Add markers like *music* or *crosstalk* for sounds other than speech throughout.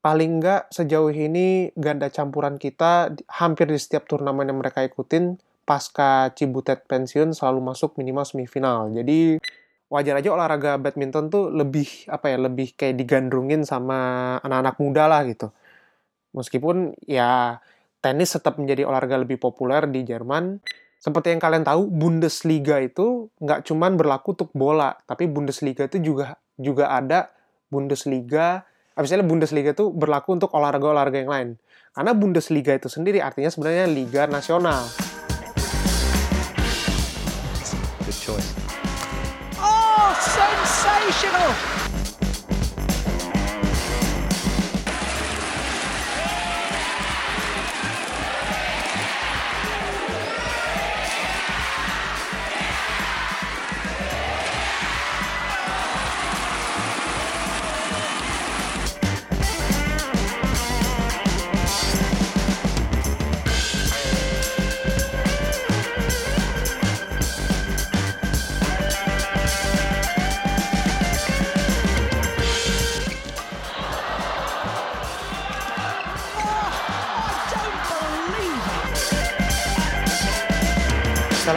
paling nggak sejauh ini ganda campuran kita hampir di setiap turnamen yang mereka ikutin pasca Cibutet pensiun selalu masuk minimal semifinal. Jadi wajar aja olahraga badminton tuh lebih apa ya lebih kayak digandrungin sama anak-anak muda lah gitu. Meskipun ya tenis tetap menjadi olahraga lebih populer di Jerman. Seperti yang kalian tahu, Bundesliga itu nggak cuman berlaku untuk bola, tapi Bundesliga itu juga juga ada Bundesliga misalnya Bundesliga itu berlaku untuk olahraga-olahraga yang lain. Karena Bundesliga itu sendiri artinya sebenarnya liga nasional. Good choice. Oh, sensational!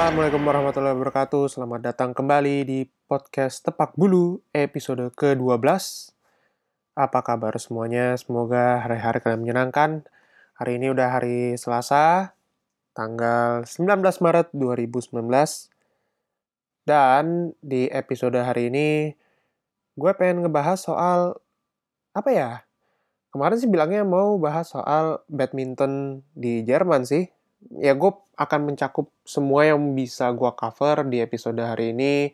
Assalamualaikum warahmatullahi wabarakatuh. Selamat datang kembali di podcast Tepak Bulu episode ke-12. Apa kabar semuanya? Semoga hari-hari kalian menyenangkan. Hari ini udah hari Selasa, tanggal 19 Maret 2019. Dan di episode hari ini gue pengen ngebahas soal apa ya? Kemarin sih bilangnya mau bahas soal badminton di Jerman sih. Ya gue akan mencakup semua yang bisa gue cover di episode hari ini.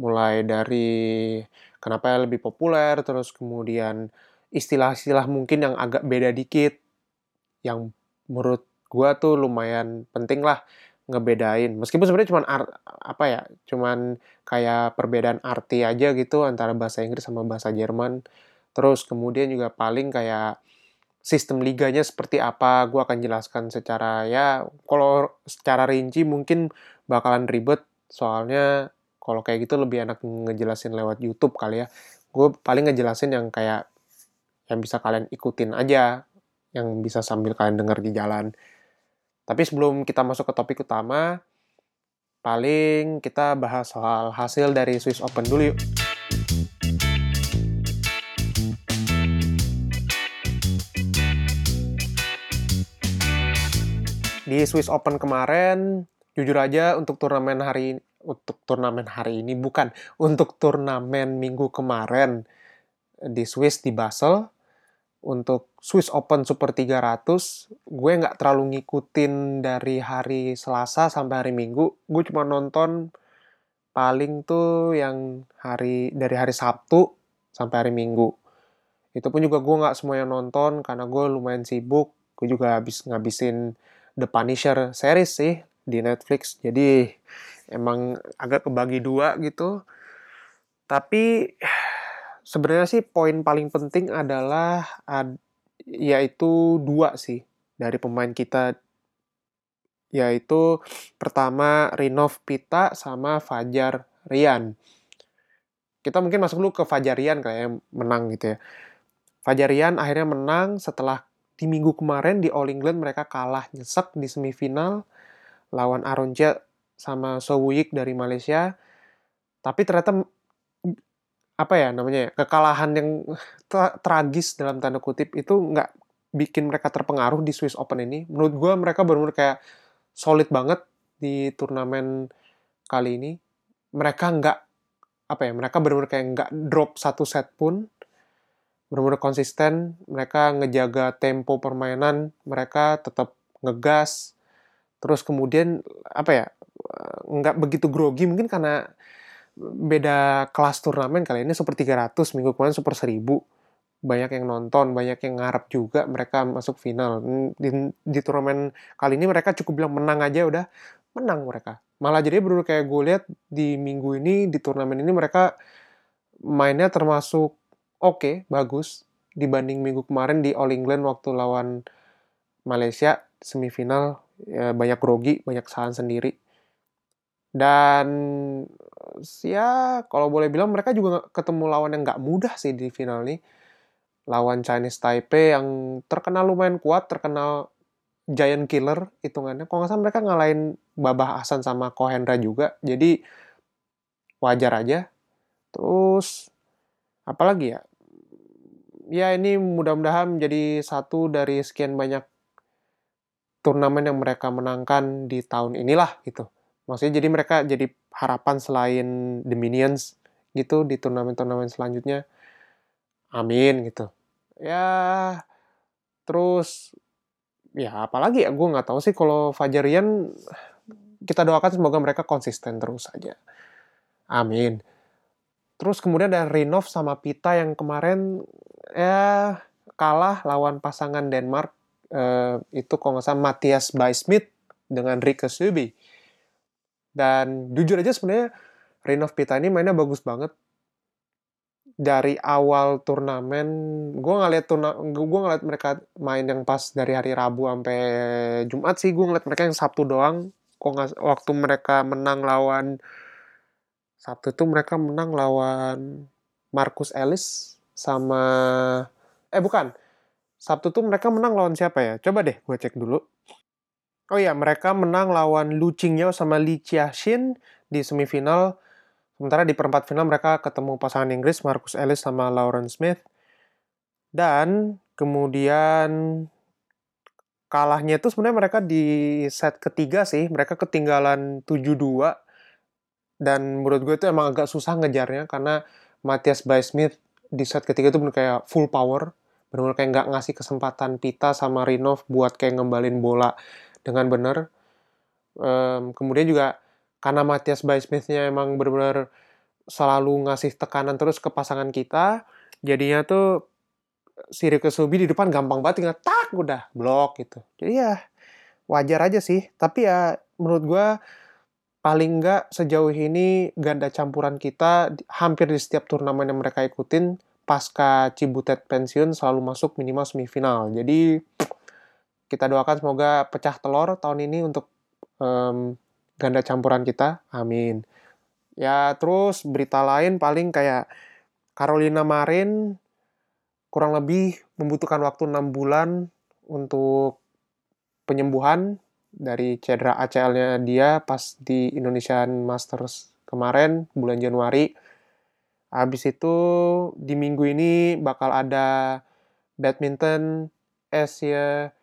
Mulai dari kenapa lebih populer terus kemudian istilah-istilah mungkin yang agak beda dikit yang menurut gue tuh lumayan penting lah ngebedain. Meskipun sebenarnya cuman apa ya cuman kayak perbedaan arti aja gitu antara bahasa Inggris sama bahasa Jerman. Terus kemudian juga paling kayak sistem liganya seperti apa gue akan jelaskan secara ya kalau secara rinci mungkin bakalan ribet. Soalnya kalau kayak gitu lebih enak ngejelasin lewat YouTube kali ya. Gue paling ngejelasin yang kayak yang bisa kalian ikutin aja yang bisa sambil kalian denger di jalan. Tapi sebelum kita masuk ke topik utama paling kita bahas soal hasil dari Swiss Open dulu yuk di Swiss Open kemarin jujur aja untuk turnamen hari untuk turnamen hari ini bukan untuk turnamen minggu kemarin di Swiss di Basel. Untuk Swiss Open Super 300 gue nggak terlalu ngikutin dari hari Selasa sampai hari Minggu. Gue cuma nonton paling tuh yang hari dari hari Sabtu sampai hari Minggu. Itu pun juga gue nggak semuanya nonton karena gue lumayan sibuk. Gue juga habis ngabisin The Punisher series sih di Netflix. Jadi emang agak kebagi dua gitu. Tapi sebenarnya sih poin paling penting adalah ad, yaitu dua sih dari pemain kita yaitu pertama Rinov Pita sama Fajar Rian. Kita mungkin masuk dulu ke Fajar Rian kayak menang gitu ya. Fajar Rian akhirnya menang setelah di minggu kemarin di All England mereka kalah nyesek di semifinal lawan Aronja sama Sowuyik dari Malaysia. Tapi ternyata apa ya namanya ya, kekalahan yang *laughs* tra tragis dalam tanda kutip itu nggak bikin mereka terpengaruh di Swiss Open ini. Menurut gue mereka benar-benar kayak solid banget di turnamen kali ini. Mereka nggak apa ya mereka benar-benar kayak nggak drop satu set pun benar-benar konsisten, mereka ngejaga tempo permainan, mereka tetap ngegas, terus kemudian apa ya nggak begitu grogi mungkin karena beda kelas turnamen kali ini super 300 minggu kemarin super 1000 banyak yang nonton banyak yang ngarep juga mereka masuk final. Di, di turnamen kali ini mereka cukup bilang menang aja udah menang mereka. Malah jadi baru kayak gue lihat di minggu ini di turnamen ini mereka mainnya termasuk oke, okay, bagus dibanding minggu kemarin di All England waktu lawan Malaysia semifinal ya, banyak grogi, banyak kesalahan sendiri. Dan ya kalau boleh bilang mereka juga ketemu lawan yang nggak mudah sih di final ini. lawan Chinese Taipei yang terkenal lumayan kuat, terkenal giant killer hitungannya. Kalau nggak salah mereka ngalahin Babah Hasan sama Kohendra juga. Jadi wajar aja. Terus apalagi ya? Ya ini mudah-mudahan menjadi satu dari sekian banyak turnamen yang mereka menangkan di tahun inilah gitu. Maksudnya jadi mereka jadi harapan selain The Minions gitu di turnamen-turnamen selanjutnya. Amin gitu. Ya terus ya apalagi ya gue nggak tahu sih kalau Fajarian kita doakan semoga mereka konsisten terus saja. Amin. Terus kemudian ada Rinov sama Pita yang kemarin ya kalah lawan pasangan Denmark uh, itu kalau nggak salah Matthias Smith dengan Rike Subi. Dan jujur aja sebenarnya Rinov Pita ini mainnya bagus banget. Dari awal turnamen, gue ngeliat turna, gue ngeliat mereka main yang pas dari hari Rabu sampai Jumat sih, gue ngeliat mereka yang Sabtu doang. Kok waktu mereka menang lawan Sabtu itu mereka menang lawan Marcus Ellis sama eh bukan Sabtu tuh mereka menang lawan siapa ya? Coba deh gue cek dulu. Oh iya, mereka menang lawan Lu Qingyao sama Li Qiaxin di semifinal. Sementara di perempat final mereka ketemu pasangan Inggris Marcus Ellis sama Lauren Smith. Dan kemudian kalahnya itu sebenarnya mereka di set ketiga sih. Mereka ketinggalan 7-2. Dan menurut gue itu emang agak susah ngejarnya karena Matthias Smith di set ketiga itu bener kayak full power benar-benar kayak nggak ngasih kesempatan Pita sama Rinov buat kayak ngembalin bola dengan benar. Um, kemudian juga karena Matias Smith-nya emang benar-benar selalu ngasih tekanan terus ke pasangan kita, jadinya tuh si Rike Subi di depan gampang banget tinggal tak udah blok gitu. Jadi ya wajar aja sih, tapi ya menurut gue paling nggak sejauh ini ganda campuran kita hampir di setiap turnamen yang mereka ikutin pasca Cibutet pensiun selalu masuk minimal semifinal. Jadi kita doakan semoga pecah telur tahun ini untuk um, ganda campuran kita. Amin. Ya terus berita lain paling kayak Carolina Marin kurang lebih membutuhkan waktu 6 bulan untuk penyembuhan dari cedera ACL-nya dia pas di Indonesian Masters kemarin bulan Januari Habis itu di minggu ini bakal ada badminton Asia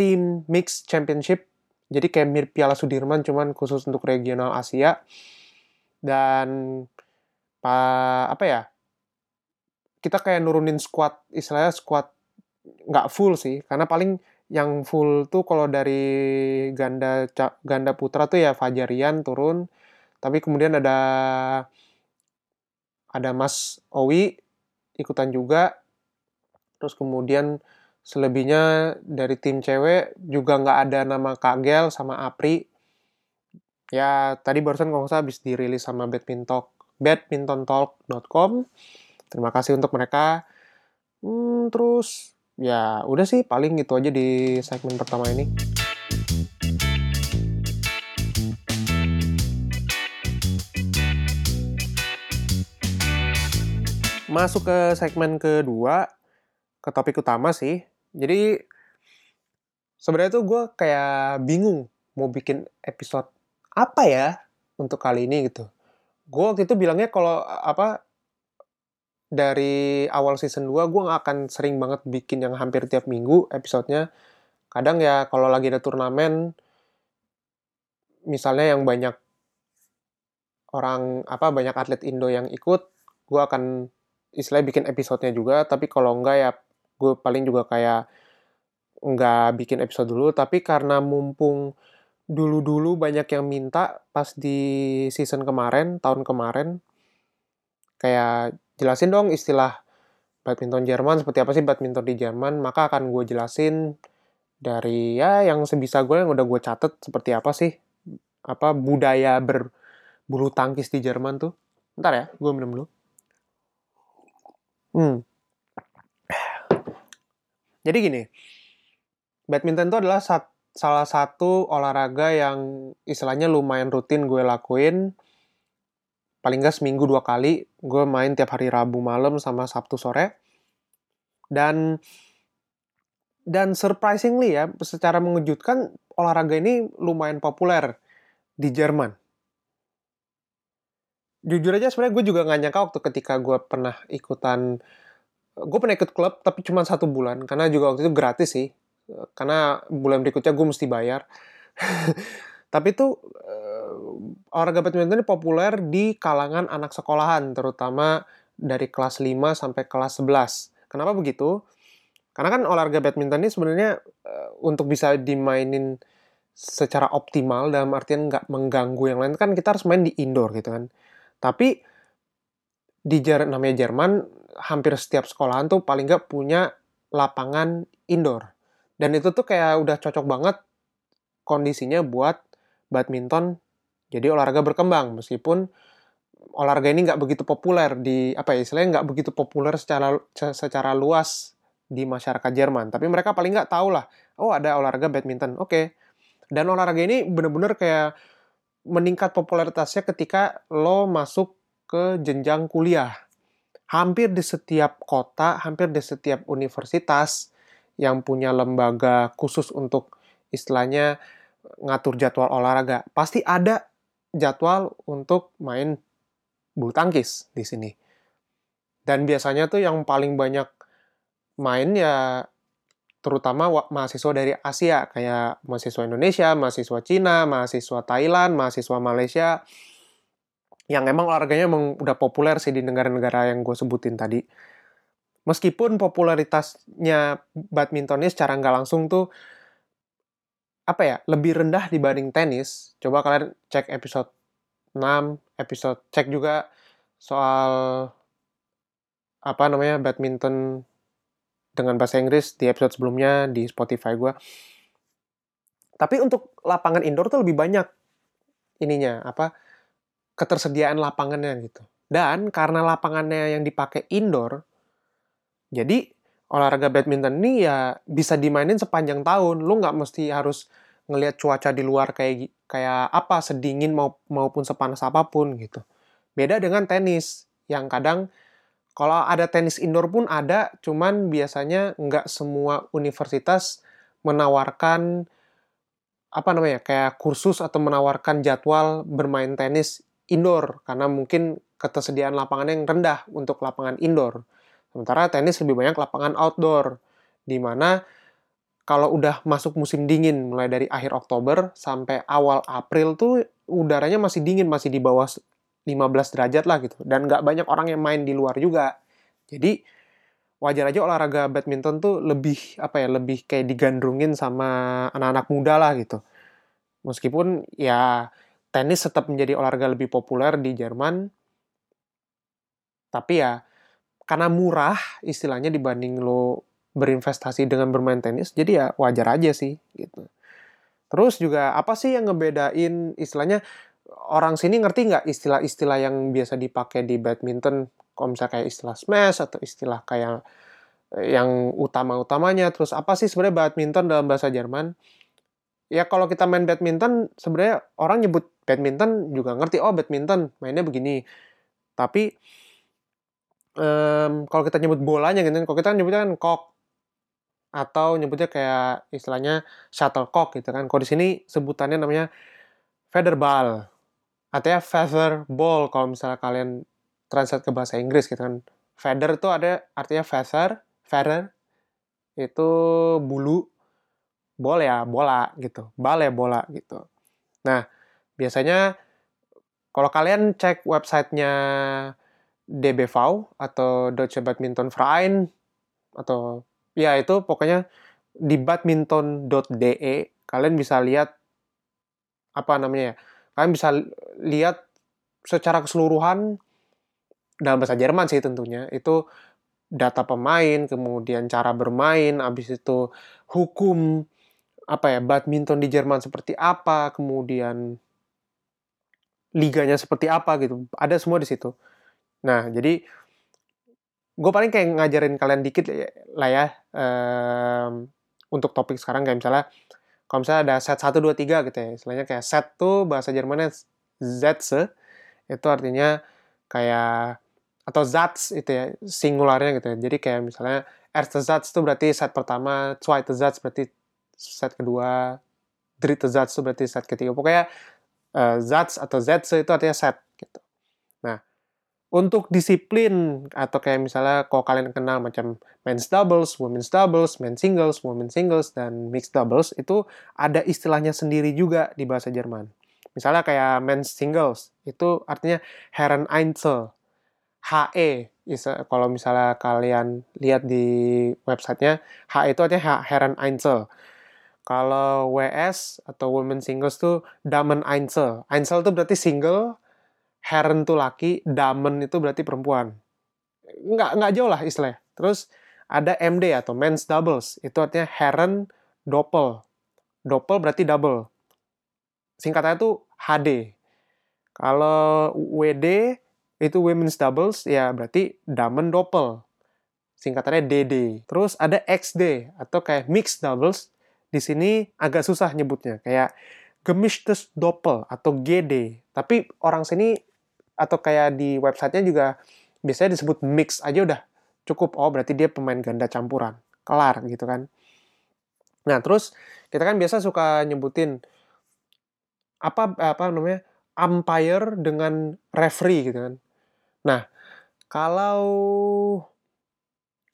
Team Mix Championship. Jadi kayak mirip Piala Sudirman cuman khusus untuk regional Asia. Dan pa, apa ya? Kita kayak nurunin squad, istilahnya squad nggak full sih, karena paling yang full tuh kalau dari ganda ganda putra tuh ya Fajarian turun, tapi kemudian ada ada Mas Owi ikutan juga. Terus kemudian selebihnya dari tim cewek juga nggak ada nama Kagel sama Apri. Ya tadi barusan kalau saya habis dirilis sama badminton badmintontalk.com terima kasih untuk mereka. Hmm, terus ya udah sih paling gitu aja di segmen pertama ini masuk ke segmen kedua, ke topik utama sih. Jadi sebenarnya tuh gue kayak bingung mau bikin episode apa ya untuk kali ini gitu. Gue waktu itu bilangnya kalau apa dari awal season 2 gue gak akan sering banget bikin yang hampir tiap minggu episodenya. Kadang ya kalau lagi ada turnamen, misalnya yang banyak orang apa banyak atlet Indo yang ikut, gue akan istilahnya bikin episodenya juga tapi kalau enggak ya gue paling juga kayak nggak bikin episode dulu tapi karena mumpung dulu-dulu banyak yang minta pas di season kemarin tahun kemarin kayak jelasin dong istilah badminton Jerman seperti apa sih badminton di Jerman maka akan gue jelasin dari ya yang sebisa gue yang udah gue catet seperti apa sih apa budaya berbulu tangkis di Jerman tuh ntar ya gue minum dulu Hmm. Jadi gini, badminton itu adalah sat, salah satu olahraga yang istilahnya lumayan rutin gue lakuin. Paling nggak seminggu dua kali, gue main tiap hari Rabu malam sama Sabtu sore. Dan dan surprisingly ya, secara mengejutkan olahraga ini lumayan populer di Jerman. Jujur aja sebenarnya gue juga nggak nyangka waktu ketika gue pernah ikutan, gue pernah ikut klub tapi cuma satu bulan karena juga waktu itu gratis sih, karena bulan berikutnya gue mesti bayar. *laughs* tapi itu olahraga badminton ini populer di kalangan anak sekolahan, terutama dari kelas 5 sampai kelas 11. Kenapa begitu? Karena kan olahraga badminton ini sebenarnya uh, untuk bisa dimainin secara optimal dalam artian nggak mengganggu yang lain kan kita harus main di indoor gitu kan. Tapi di Jer namanya Jerman hampir setiap sekolahan tuh paling nggak punya lapangan indoor. Dan itu tuh kayak udah cocok banget kondisinya buat badminton jadi olahraga berkembang meskipun olahraga ini nggak begitu populer di apa ya istilahnya nggak begitu populer secara secara luas di masyarakat Jerman. Tapi mereka paling nggak tahu lah, oh ada olahraga badminton, oke. Okay. Dan olahraga ini bener-bener kayak meningkat popularitasnya ketika lo masuk ke jenjang kuliah. Hampir di setiap kota, hampir di setiap universitas yang punya lembaga khusus untuk istilahnya ngatur jadwal olahraga, pasti ada jadwal untuk main bulu tangkis di sini. Dan biasanya tuh yang paling banyak main ya terutama mahasiswa dari Asia kayak mahasiswa Indonesia, mahasiswa Cina, mahasiswa Thailand, mahasiswa Malaysia yang emang olahraganya emang udah populer sih di negara-negara yang gue sebutin tadi. Meskipun popularitasnya badmintonnya secara nggak langsung tuh apa ya lebih rendah dibanding tenis. Coba kalian cek episode 6, episode cek juga soal apa namanya badminton dengan bahasa Inggris di episode sebelumnya di Spotify gue. Tapi untuk lapangan indoor tuh lebih banyak ininya apa ketersediaan lapangannya gitu. Dan karena lapangannya yang dipakai indoor, jadi olahraga badminton ini ya bisa dimainin sepanjang tahun. Lu nggak mesti harus ngelihat cuaca di luar kayak kayak apa sedingin maupun sepanas apa pun gitu. Beda dengan tenis yang kadang kalau ada tenis indoor pun ada, cuman biasanya nggak semua universitas menawarkan apa namanya kayak kursus atau menawarkan jadwal bermain tenis indoor karena mungkin ketersediaan lapangan yang rendah untuk lapangan indoor. Sementara tenis lebih banyak lapangan outdoor, di mana kalau udah masuk musim dingin mulai dari akhir Oktober sampai awal April tuh udaranya masih dingin, masih di bawah 15 derajat lah gitu. Dan nggak banyak orang yang main di luar juga. Jadi wajar aja olahraga badminton tuh lebih apa ya lebih kayak digandrungin sama anak-anak muda lah gitu. Meskipun ya tenis tetap menjadi olahraga lebih populer di Jerman, tapi ya karena murah istilahnya dibanding lo berinvestasi dengan bermain tenis, jadi ya wajar aja sih gitu. Terus juga apa sih yang ngebedain istilahnya orang sini ngerti nggak istilah-istilah yang biasa dipakai di badminton? Kalau misalnya kayak istilah smash atau istilah kayak eh, yang utama-utamanya. Terus apa sih sebenarnya badminton dalam bahasa Jerman? Ya kalau kita main badminton, sebenarnya orang nyebut badminton juga ngerti, oh badminton mainnya begini. Tapi um, kalau kita nyebut bolanya gitu, kalau kita nyebutnya kan kok atau nyebutnya kayak istilahnya shuttlecock gitu kan. Kalau di sini sebutannya namanya featherball. Artinya feather ball kalau misalnya kalian translate ke bahasa Inggris gitu kan. Feather itu ada artinya feather feather itu bulu ball ya bola gitu. Bal ya bola gitu. Nah biasanya kalau kalian cek websitenya DBV atau Deutsche Badminton Verein atau ya itu pokoknya di badminton.de kalian bisa lihat apa namanya ya? Kalian bisa lihat secara keseluruhan dalam bahasa Jerman sih tentunya. Itu data pemain kemudian cara bermain habis itu hukum apa ya badminton di Jerman seperti apa kemudian liganya seperti apa gitu. Ada semua di situ nah jadi gue paling kayak ngajarin kalian dikit lah ya um, untuk topik sekarang kayak misalnya kalau misalnya ada set 1, 2, 3 gitu ya, istilahnya kayak set tuh bahasa Jermannya Sätze, itu artinya kayak, atau Satz itu ya, singularnya gitu ya. Jadi kayak misalnya erste Satz itu berarti set pertama, zweite Satz berarti set kedua, dritte Satz itu berarti set ketiga. Pokoknya uh, atau Sätze itu artinya set gitu. Nah, untuk disiplin atau kayak misalnya kalau kalian kenal macam men's doubles, women's doubles, men's singles, women's singles, dan mixed doubles itu ada istilahnya sendiri juga di bahasa Jerman. Misalnya kayak men's singles, itu artinya Herren Einzel. HE, kalau misalnya kalian lihat di websitenya, HE itu artinya Herren Einzel. Kalau WS atau women singles tuh Damen Einzel. Einzel itu berarti single, Herren tuh laki, Damen itu berarti perempuan. Nggak, nggak jauh lah istilahnya. Terus ada MD atau men's doubles. Itu artinya Herren Doppel. Doppel berarti double. Singkatannya tuh HD. Kalau WD itu women's doubles ya berarti Damen Doppel. Singkatannya DD. Terus ada XD atau kayak mixed doubles. Di sini agak susah nyebutnya kayak gemischtes Doppel atau GD. Tapi orang sini atau kayak di websitenya juga biasanya disebut mix aja udah cukup. Oh berarti dia pemain ganda campuran. Kelar gitu kan. Nah terus kita kan biasa suka nyebutin apa apa namanya umpire dengan referee gitu kan. Nah, kalau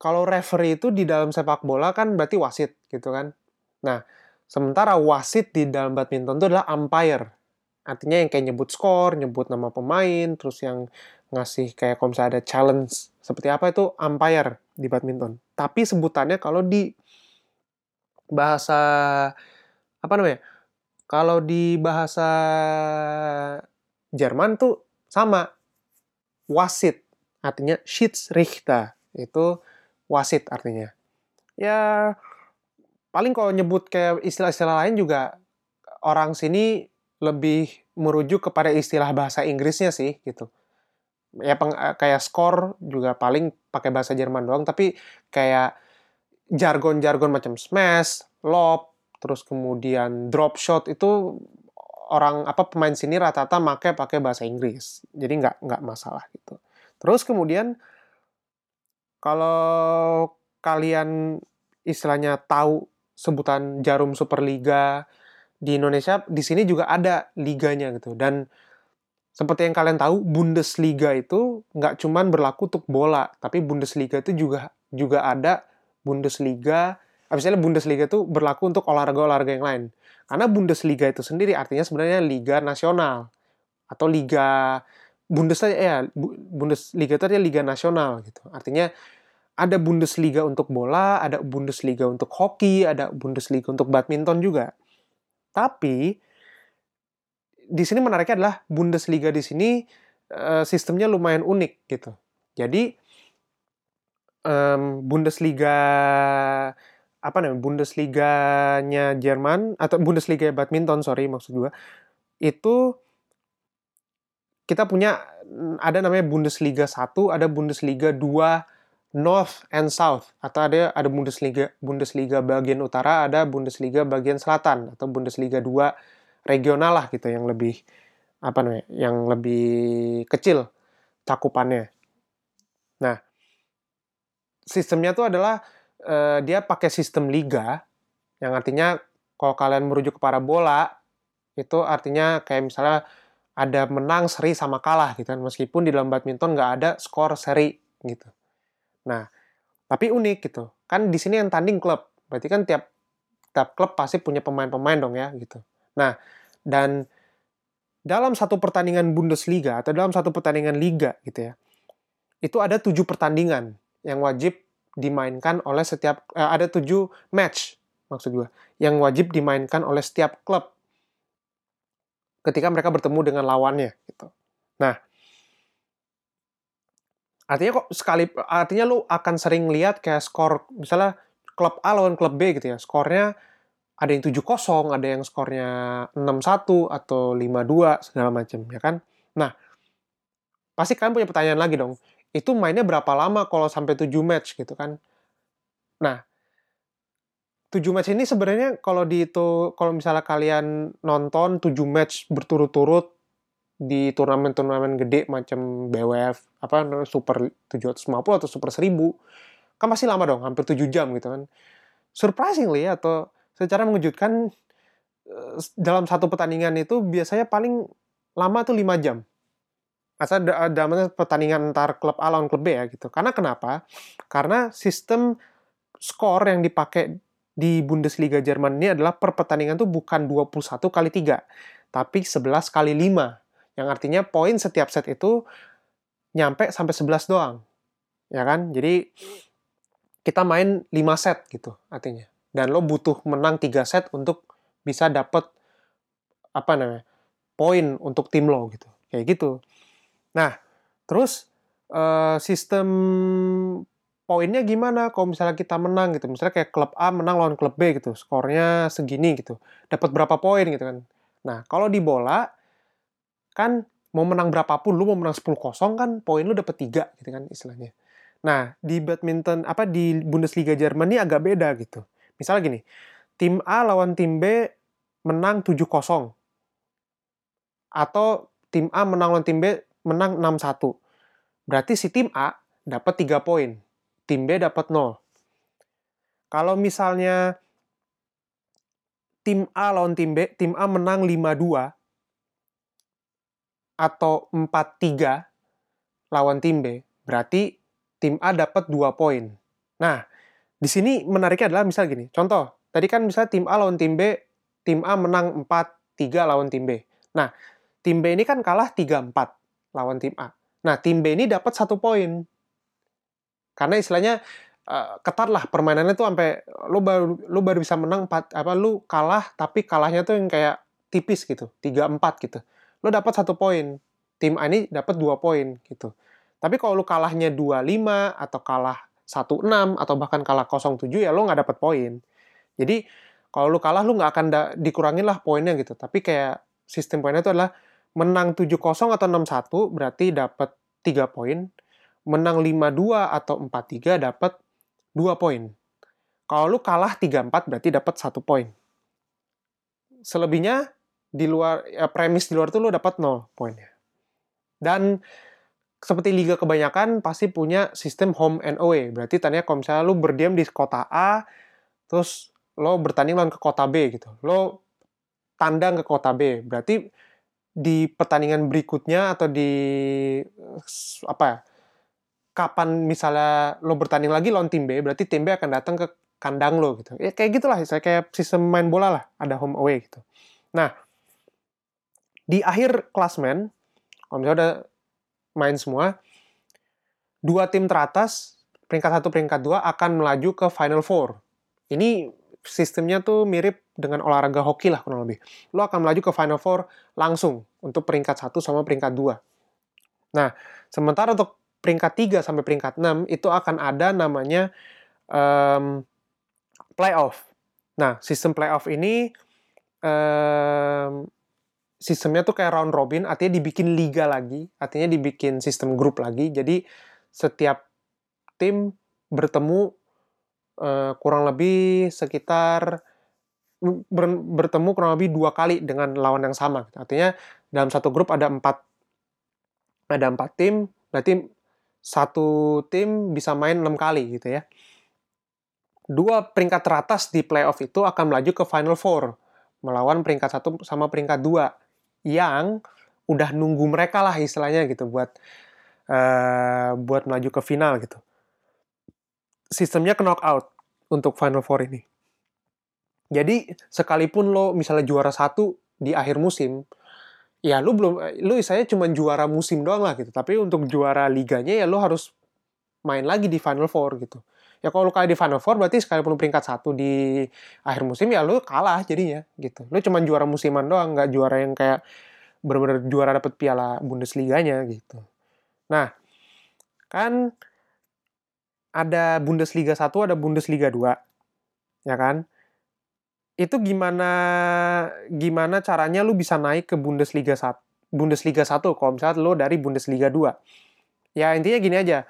kalau referee itu di dalam sepak bola kan berarti wasit gitu kan. Nah, sementara wasit di dalam badminton itu adalah umpire. Artinya yang kayak nyebut skor, nyebut nama pemain, terus yang ngasih kayak kalau misalnya ada challenge seperti apa itu umpire di badminton. Tapi sebutannya kalau di bahasa apa namanya? Kalau di bahasa Jerman tuh sama wasit artinya Schiedsrichter itu wasit artinya ya paling kalau nyebut kayak istilah-istilah lain juga orang sini lebih merujuk kepada istilah bahasa Inggrisnya sih gitu ya peng, kayak skor juga paling pakai bahasa Jerman doang tapi kayak jargon-jargon macam smash, lob, terus kemudian drop shot itu orang apa pemain sini rata-rata make pakai bahasa Inggris. Jadi nggak nggak masalah gitu. Terus kemudian kalau kalian istilahnya tahu sebutan Jarum Superliga di Indonesia, di sini juga ada liganya gitu. Dan seperti yang kalian tahu, Bundesliga itu nggak cuman berlaku untuk bola, tapi Bundesliga itu juga juga ada Bundesliga, misalnya Bundesliga itu berlaku untuk olahraga-olahraga yang lain. Karena Bundesliga itu sendiri artinya sebenarnya liga nasional atau liga Bundesliga ya Bundesliga itu artinya liga nasional gitu. Artinya ada Bundesliga untuk bola, ada Bundesliga untuk hoki, ada Bundesliga untuk badminton juga. Tapi di sini menariknya adalah Bundesliga di sini uh, sistemnya lumayan unik gitu. Jadi um, Bundesliga apa namanya Bundesliga-nya Jerman atau Bundesliga badminton sorry maksud gue itu kita punya ada namanya Bundesliga 1, ada Bundesliga 2 North and South atau ada ada Bundesliga Bundesliga bagian utara, ada Bundesliga bagian selatan atau Bundesliga 2 regional lah gitu yang lebih apa namanya yang lebih kecil cakupannya. Nah, sistemnya tuh adalah uh, dia pakai sistem liga yang artinya kalau kalian merujuk kepada bola itu artinya kayak misalnya ada menang seri sama kalah gitu kan meskipun di dalam badminton nggak ada skor seri gitu nah tapi unik gitu. Kan di sini yang tanding klub. Berarti kan tiap tiap klub pasti punya pemain-pemain dong ya gitu. Nah dan dalam satu pertandingan Bundesliga atau dalam satu pertandingan liga gitu ya itu ada tujuh pertandingan yang wajib dimainkan oleh setiap eh, ada tujuh match maksud gue yang wajib dimainkan oleh setiap klub ketika mereka bertemu dengan lawannya gitu. Nah, artinya kok sekali artinya lu akan sering lihat kayak skor misalnya klub A lawan klub B gitu ya. Skornya ada yang 7-0, ada yang skornya 6-1 atau 5-2 segala macam ya kan. Nah, pasti kalian punya pertanyaan lagi dong itu mainnya berapa lama kalau sampai 7 match gitu kan. Nah, 7 match ini sebenarnya kalau di itu kalau misalnya kalian nonton 7 match berturut-turut di turnamen-turnamen gede macam BWF apa Super 750 atau Super 1000 kan pasti lama dong, hampir 7 jam gitu kan. Surprisingly atau secara mengejutkan eh, dalam satu pertandingan itu biasanya paling lama tuh 5 jam. Asal dalam pertandingan antar klub A lawan klub B ya gitu. Karena kenapa? Karena sistem skor yang dipakai di Bundesliga Jerman ini adalah per pertandingan tuh bukan 21 kali 3, tapi 11 kali 5. Yang artinya poin setiap set itu nyampe sampai 11 doang. Ya kan? Jadi kita main 5 set gitu artinya. Dan lo butuh menang 3 set untuk bisa dapet apa namanya? poin untuk tim lo gitu. Kayak gitu. Nah, terus uh, sistem poinnya gimana kalau misalnya kita menang gitu. Misalnya kayak klub A menang lawan klub B gitu, skornya segini gitu. Dapat berapa poin gitu kan. Nah, kalau di bola kan mau menang berapapun, lu mau menang 10-0 kan poin lu dapat 3 gitu kan istilahnya. Nah, di badminton apa di Bundesliga Jerman ini agak beda gitu. Misalnya gini, tim A lawan tim B menang 7-0. Atau tim A menang lawan tim B menang 6-1. Berarti si tim A dapat 3 poin, tim B dapat 0. Kalau misalnya tim A lawan tim B, tim A menang 5-2 atau 4-3 lawan tim B, berarti tim A dapat 2 poin. Nah, di sini menariknya adalah misal gini, contoh, tadi kan misalnya tim A lawan tim B, tim A menang 4-3 lawan tim B. Nah, tim B ini kan kalah 3-4 lawan tim A. Nah, tim B ini dapat satu poin. Karena istilahnya uh, ketat lah permainannya tuh sampai lu baru lu baru bisa menang 4 apa lu kalah tapi kalahnya tuh yang kayak tipis gitu, 3-4 gitu. Lu dapat satu poin. Tim A ini dapat dua poin gitu. Tapi kalau lu kalahnya 2-5 atau kalah 1-6 atau bahkan kalah 0-7 ya lu nggak dapat poin. Jadi kalau lu kalah lu nggak akan dikurangin lah poinnya gitu. Tapi kayak sistem poinnya itu adalah menang 7-0 atau 6-1 berarti dapat 3 poin. Menang 5-2 atau 4-3 dapat 2 poin. Kalau lu kalah 3-4 berarti dapat 1 poin. Selebihnya di luar ya premis di luar itu lu dapat 0 poinnya. Dan seperti liga kebanyakan pasti punya sistem home and away. Berarti tanya kalau misalnya lu berdiam di kota A, terus lo bertanding lawan ke kota B gitu. Lo tandang ke kota B. Berarti di pertandingan berikutnya atau di apa ya kapan misalnya lo bertanding lagi lawan tim B berarti tim B akan datang ke kandang lo gitu ya kayak gitulah saya kayak sistem main bola lah ada home away gitu nah di akhir klasmen kalau misalnya udah main semua dua tim teratas peringkat satu peringkat dua akan melaju ke final four ini sistemnya tuh mirip dengan olahraga hoki lah kurang lebih. Lo akan melaju ke Final Four langsung untuk peringkat 1 sama peringkat 2. Nah, sementara untuk peringkat 3 sampai peringkat 6 itu akan ada namanya um, playoff. Nah, sistem playoff ini um, sistemnya tuh kayak round robin, artinya dibikin liga lagi, artinya dibikin sistem grup lagi. Jadi setiap tim bertemu uh, kurang lebih sekitar ber, bertemu kurang lebih dua kali dengan lawan yang sama. Artinya dalam satu grup ada empat ada empat tim, berarti satu tim bisa main enam kali gitu ya. Dua peringkat teratas di playoff itu akan melaju ke final four melawan peringkat satu sama peringkat dua yang udah nunggu mereka lah istilahnya gitu buat uh, buat melaju ke final gitu sistemnya ke knockout untuk Final Four ini. Jadi sekalipun lo misalnya juara satu di akhir musim, ya lo belum, lo saya cuma juara musim doang lah gitu. Tapi untuk juara liganya ya lo harus main lagi di Final Four gitu. Ya kalau lo kayak di Final Four berarti sekalipun peringkat satu di akhir musim ya lo kalah jadinya gitu. Lo cuma juara musiman doang, nggak juara yang kayak benar-benar juara dapet piala Bundesliga-nya gitu. Nah, kan ada Bundesliga 1, ada Bundesliga 2. Ya kan? Itu gimana gimana caranya lu bisa naik ke Bundesliga 1? Bundesliga 1 kalau misalnya lo dari Bundesliga 2. Ya intinya gini aja.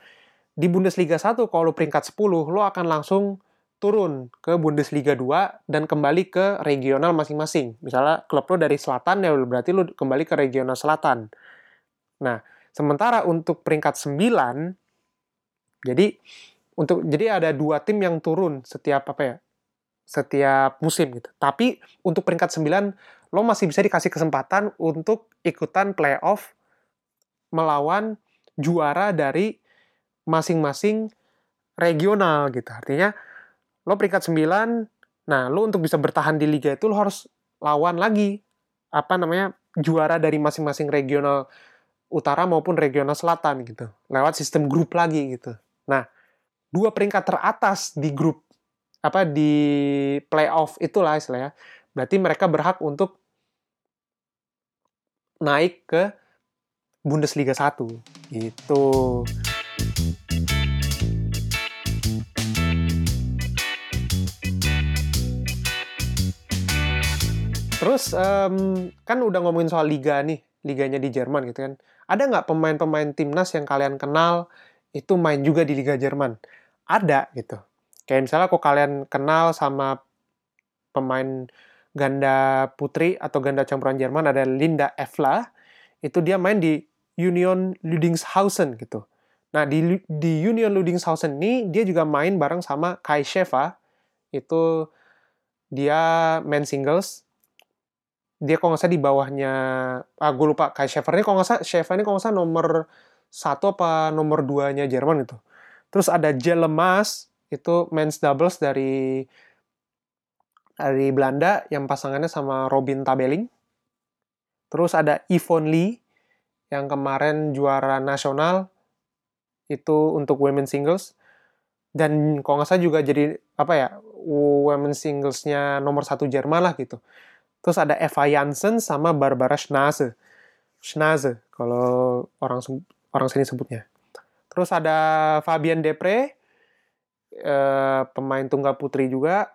Di Bundesliga 1 kalau lo peringkat 10, lo akan langsung turun ke Bundesliga 2 dan kembali ke regional masing-masing. Misalnya klub lo dari selatan ya berarti lo kembali ke regional selatan. Nah, sementara untuk peringkat 9 jadi untuk jadi ada dua tim yang turun setiap apa ya setiap musim gitu tapi untuk peringkat 9 lo masih bisa dikasih kesempatan untuk ikutan playoff melawan juara dari masing-masing regional gitu artinya lo peringkat 9 nah lo untuk bisa bertahan di liga itu lo harus lawan lagi apa namanya juara dari masing-masing regional utara maupun regional selatan gitu lewat sistem grup lagi gitu nah dua peringkat teratas di grup apa di playoff itulah istilahnya berarti mereka berhak untuk naik ke Bundesliga 1 gitu. Terus um, kan udah ngomongin soal liga nih, liganya di Jerman gitu kan. Ada nggak pemain-pemain timnas yang kalian kenal itu main juga di Liga Jerman? Ada gitu. Kayak misalnya kok kalian kenal sama pemain ganda putri atau ganda campuran Jerman ada Linda Evla, itu dia main di Union Ludingshausen gitu. Nah, di, di Union Ludingshausen ini dia juga main bareng sama Kai Sheva. Itu dia main singles dia kok nggak salah di bawahnya ah gue lupa kayak Schaefer ini kok nggak salah Schaefer ini kok nggak salah nomor satu apa nomor duanya Jerman itu. Terus ada Jelemas itu men's doubles dari dari Belanda yang pasangannya sama Robin Tabeling terus ada Yvonne Lee yang kemarin juara nasional itu untuk women singles. Dan kok nggak salah juga jadi apa ya women singlesnya nomor satu Jerman lah gitu Terus ada Eva Janssen sama Barbara Schnaze. Schnaze, kalau orang orang sini sebutnya. Terus ada Fabian Depre, eh, pemain tunggal putri juga.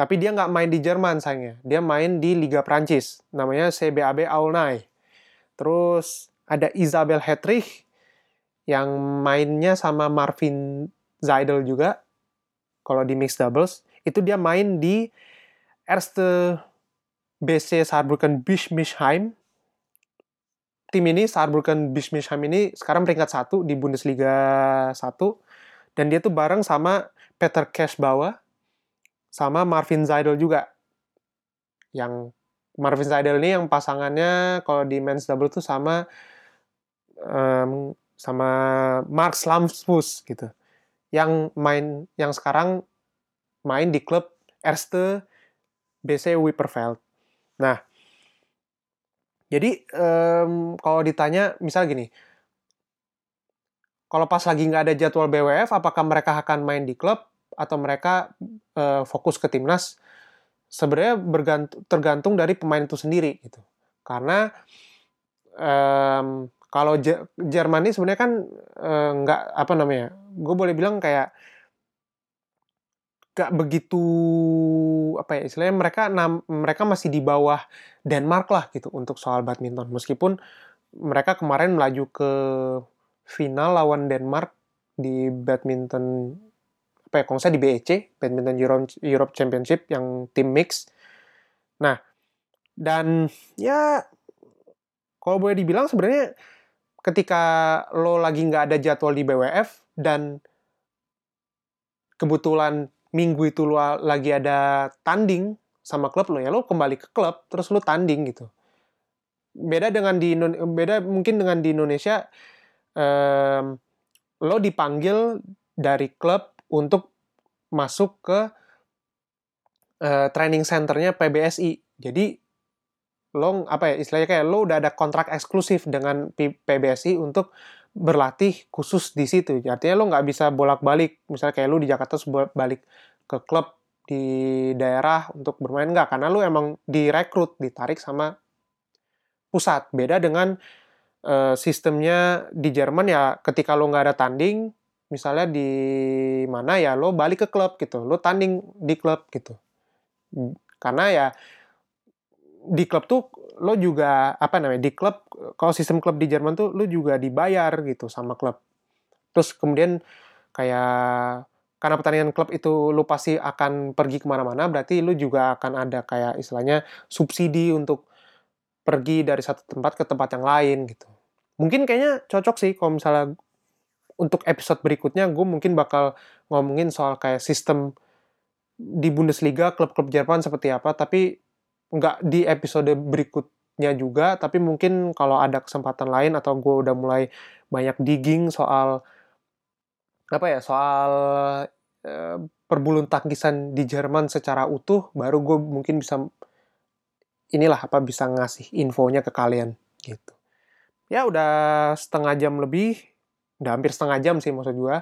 Tapi dia nggak main di Jerman sayangnya. Dia main di Liga Prancis. Namanya CBAB Aulnay. Terus ada Isabel Hetrich yang mainnya sama Marvin Zeidel juga. Kalau di mixed doubles. Itu dia main di Erste BC Saarbrücken Bischmisheim. Tim ini Saarbrücken Bischmisheim ini sekarang peringkat satu di Bundesliga 1 dan dia tuh bareng sama Peter Cashbauer sama Marvin Zeidel juga. Yang Marvin Zeidel ini yang pasangannya kalau di men's double tuh sama um, sama Mark Slamsfus gitu. Yang main yang sekarang main di klub Erste BC Wipperfeld. Nah, jadi um, kalau ditanya, misal gini, kalau pas lagi nggak ada jadwal BWF, apakah mereka akan main di klub atau mereka uh, fokus ke timnas? Sebenarnya bergantung, tergantung dari pemain itu sendiri gitu. Karena um, kalau Jerman ini sebenarnya kan uh, nggak apa namanya, gue boleh bilang kayak gak begitu apa ya istilahnya mereka mereka masih di bawah Denmark lah gitu untuk soal badminton. Meskipun mereka kemarin melaju ke final lawan Denmark di badminton apa ya saya di BEC badminton Europe Championship yang tim mix. Nah dan ya kalau boleh dibilang sebenarnya ketika lo lagi nggak ada jadwal di BWF dan kebetulan minggu itu lu lagi ada tanding sama klub lo ya lo kembali ke klub terus lo tanding gitu. Beda dengan di beda mungkin dengan di Indonesia um, lo dipanggil dari klub untuk masuk ke uh, training centernya PBSI jadi lo apa ya istilahnya kayak lo udah ada kontrak eksklusif dengan PBSI untuk berlatih khusus di situ. Artinya lo nggak bisa bolak-balik. Misalnya kayak lo di Jakarta balik ke klub di daerah untuk bermain nggak. Karena lo emang direkrut, ditarik sama pusat. Beda dengan uh, sistemnya di Jerman ya ketika lo nggak ada tanding, misalnya di mana ya lo balik ke klub gitu. Lo tanding di klub gitu. Karena ya di klub tuh lo juga apa namanya di klub kalau sistem klub di Jerman tuh lo juga dibayar gitu sama klub. Terus kemudian kayak karena pertandingan klub itu lo pasti akan pergi ke mana-mana berarti lo juga akan ada kayak istilahnya subsidi untuk pergi dari satu tempat ke tempat yang lain gitu. Mungkin kayaknya cocok sih kalau misalnya untuk episode berikutnya gue mungkin bakal ngomongin soal kayak sistem di Bundesliga klub-klub Jerman seperti apa tapi nggak di episode berikutnya juga tapi mungkin kalau ada kesempatan lain atau gue udah mulai banyak digging soal apa ya soal uh, perbulun tangkisan di Jerman secara utuh baru gue mungkin bisa inilah apa bisa ngasih infonya ke kalian gitu. Ya udah setengah jam lebih udah hampir setengah jam sih maksud gue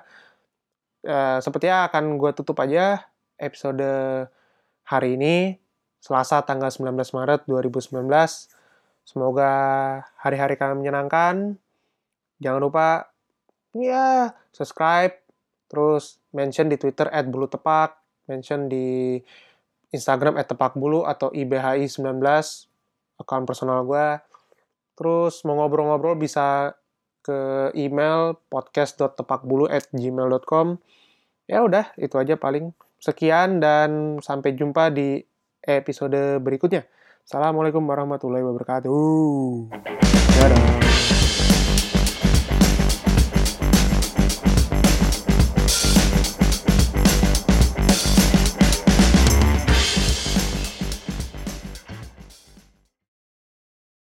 uh, sepertinya akan gue tutup aja episode hari ini Selasa tanggal 19 Maret 2019. Semoga hari-hari kalian menyenangkan. Jangan lupa ya subscribe, terus mention di Twitter at bulu tepak, mention di Instagram at tepak bulu atau IBHI19, akun personal gue. Terus mau ngobrol-ngobrol bisa ke email podcast.tepakbulu at gmail.com. Ya udah, itu aja paling. Sekian dan sampai jumpa di episode berikutnya. Assalamualaikum warahmatullahi wabarakatuh. Dadah.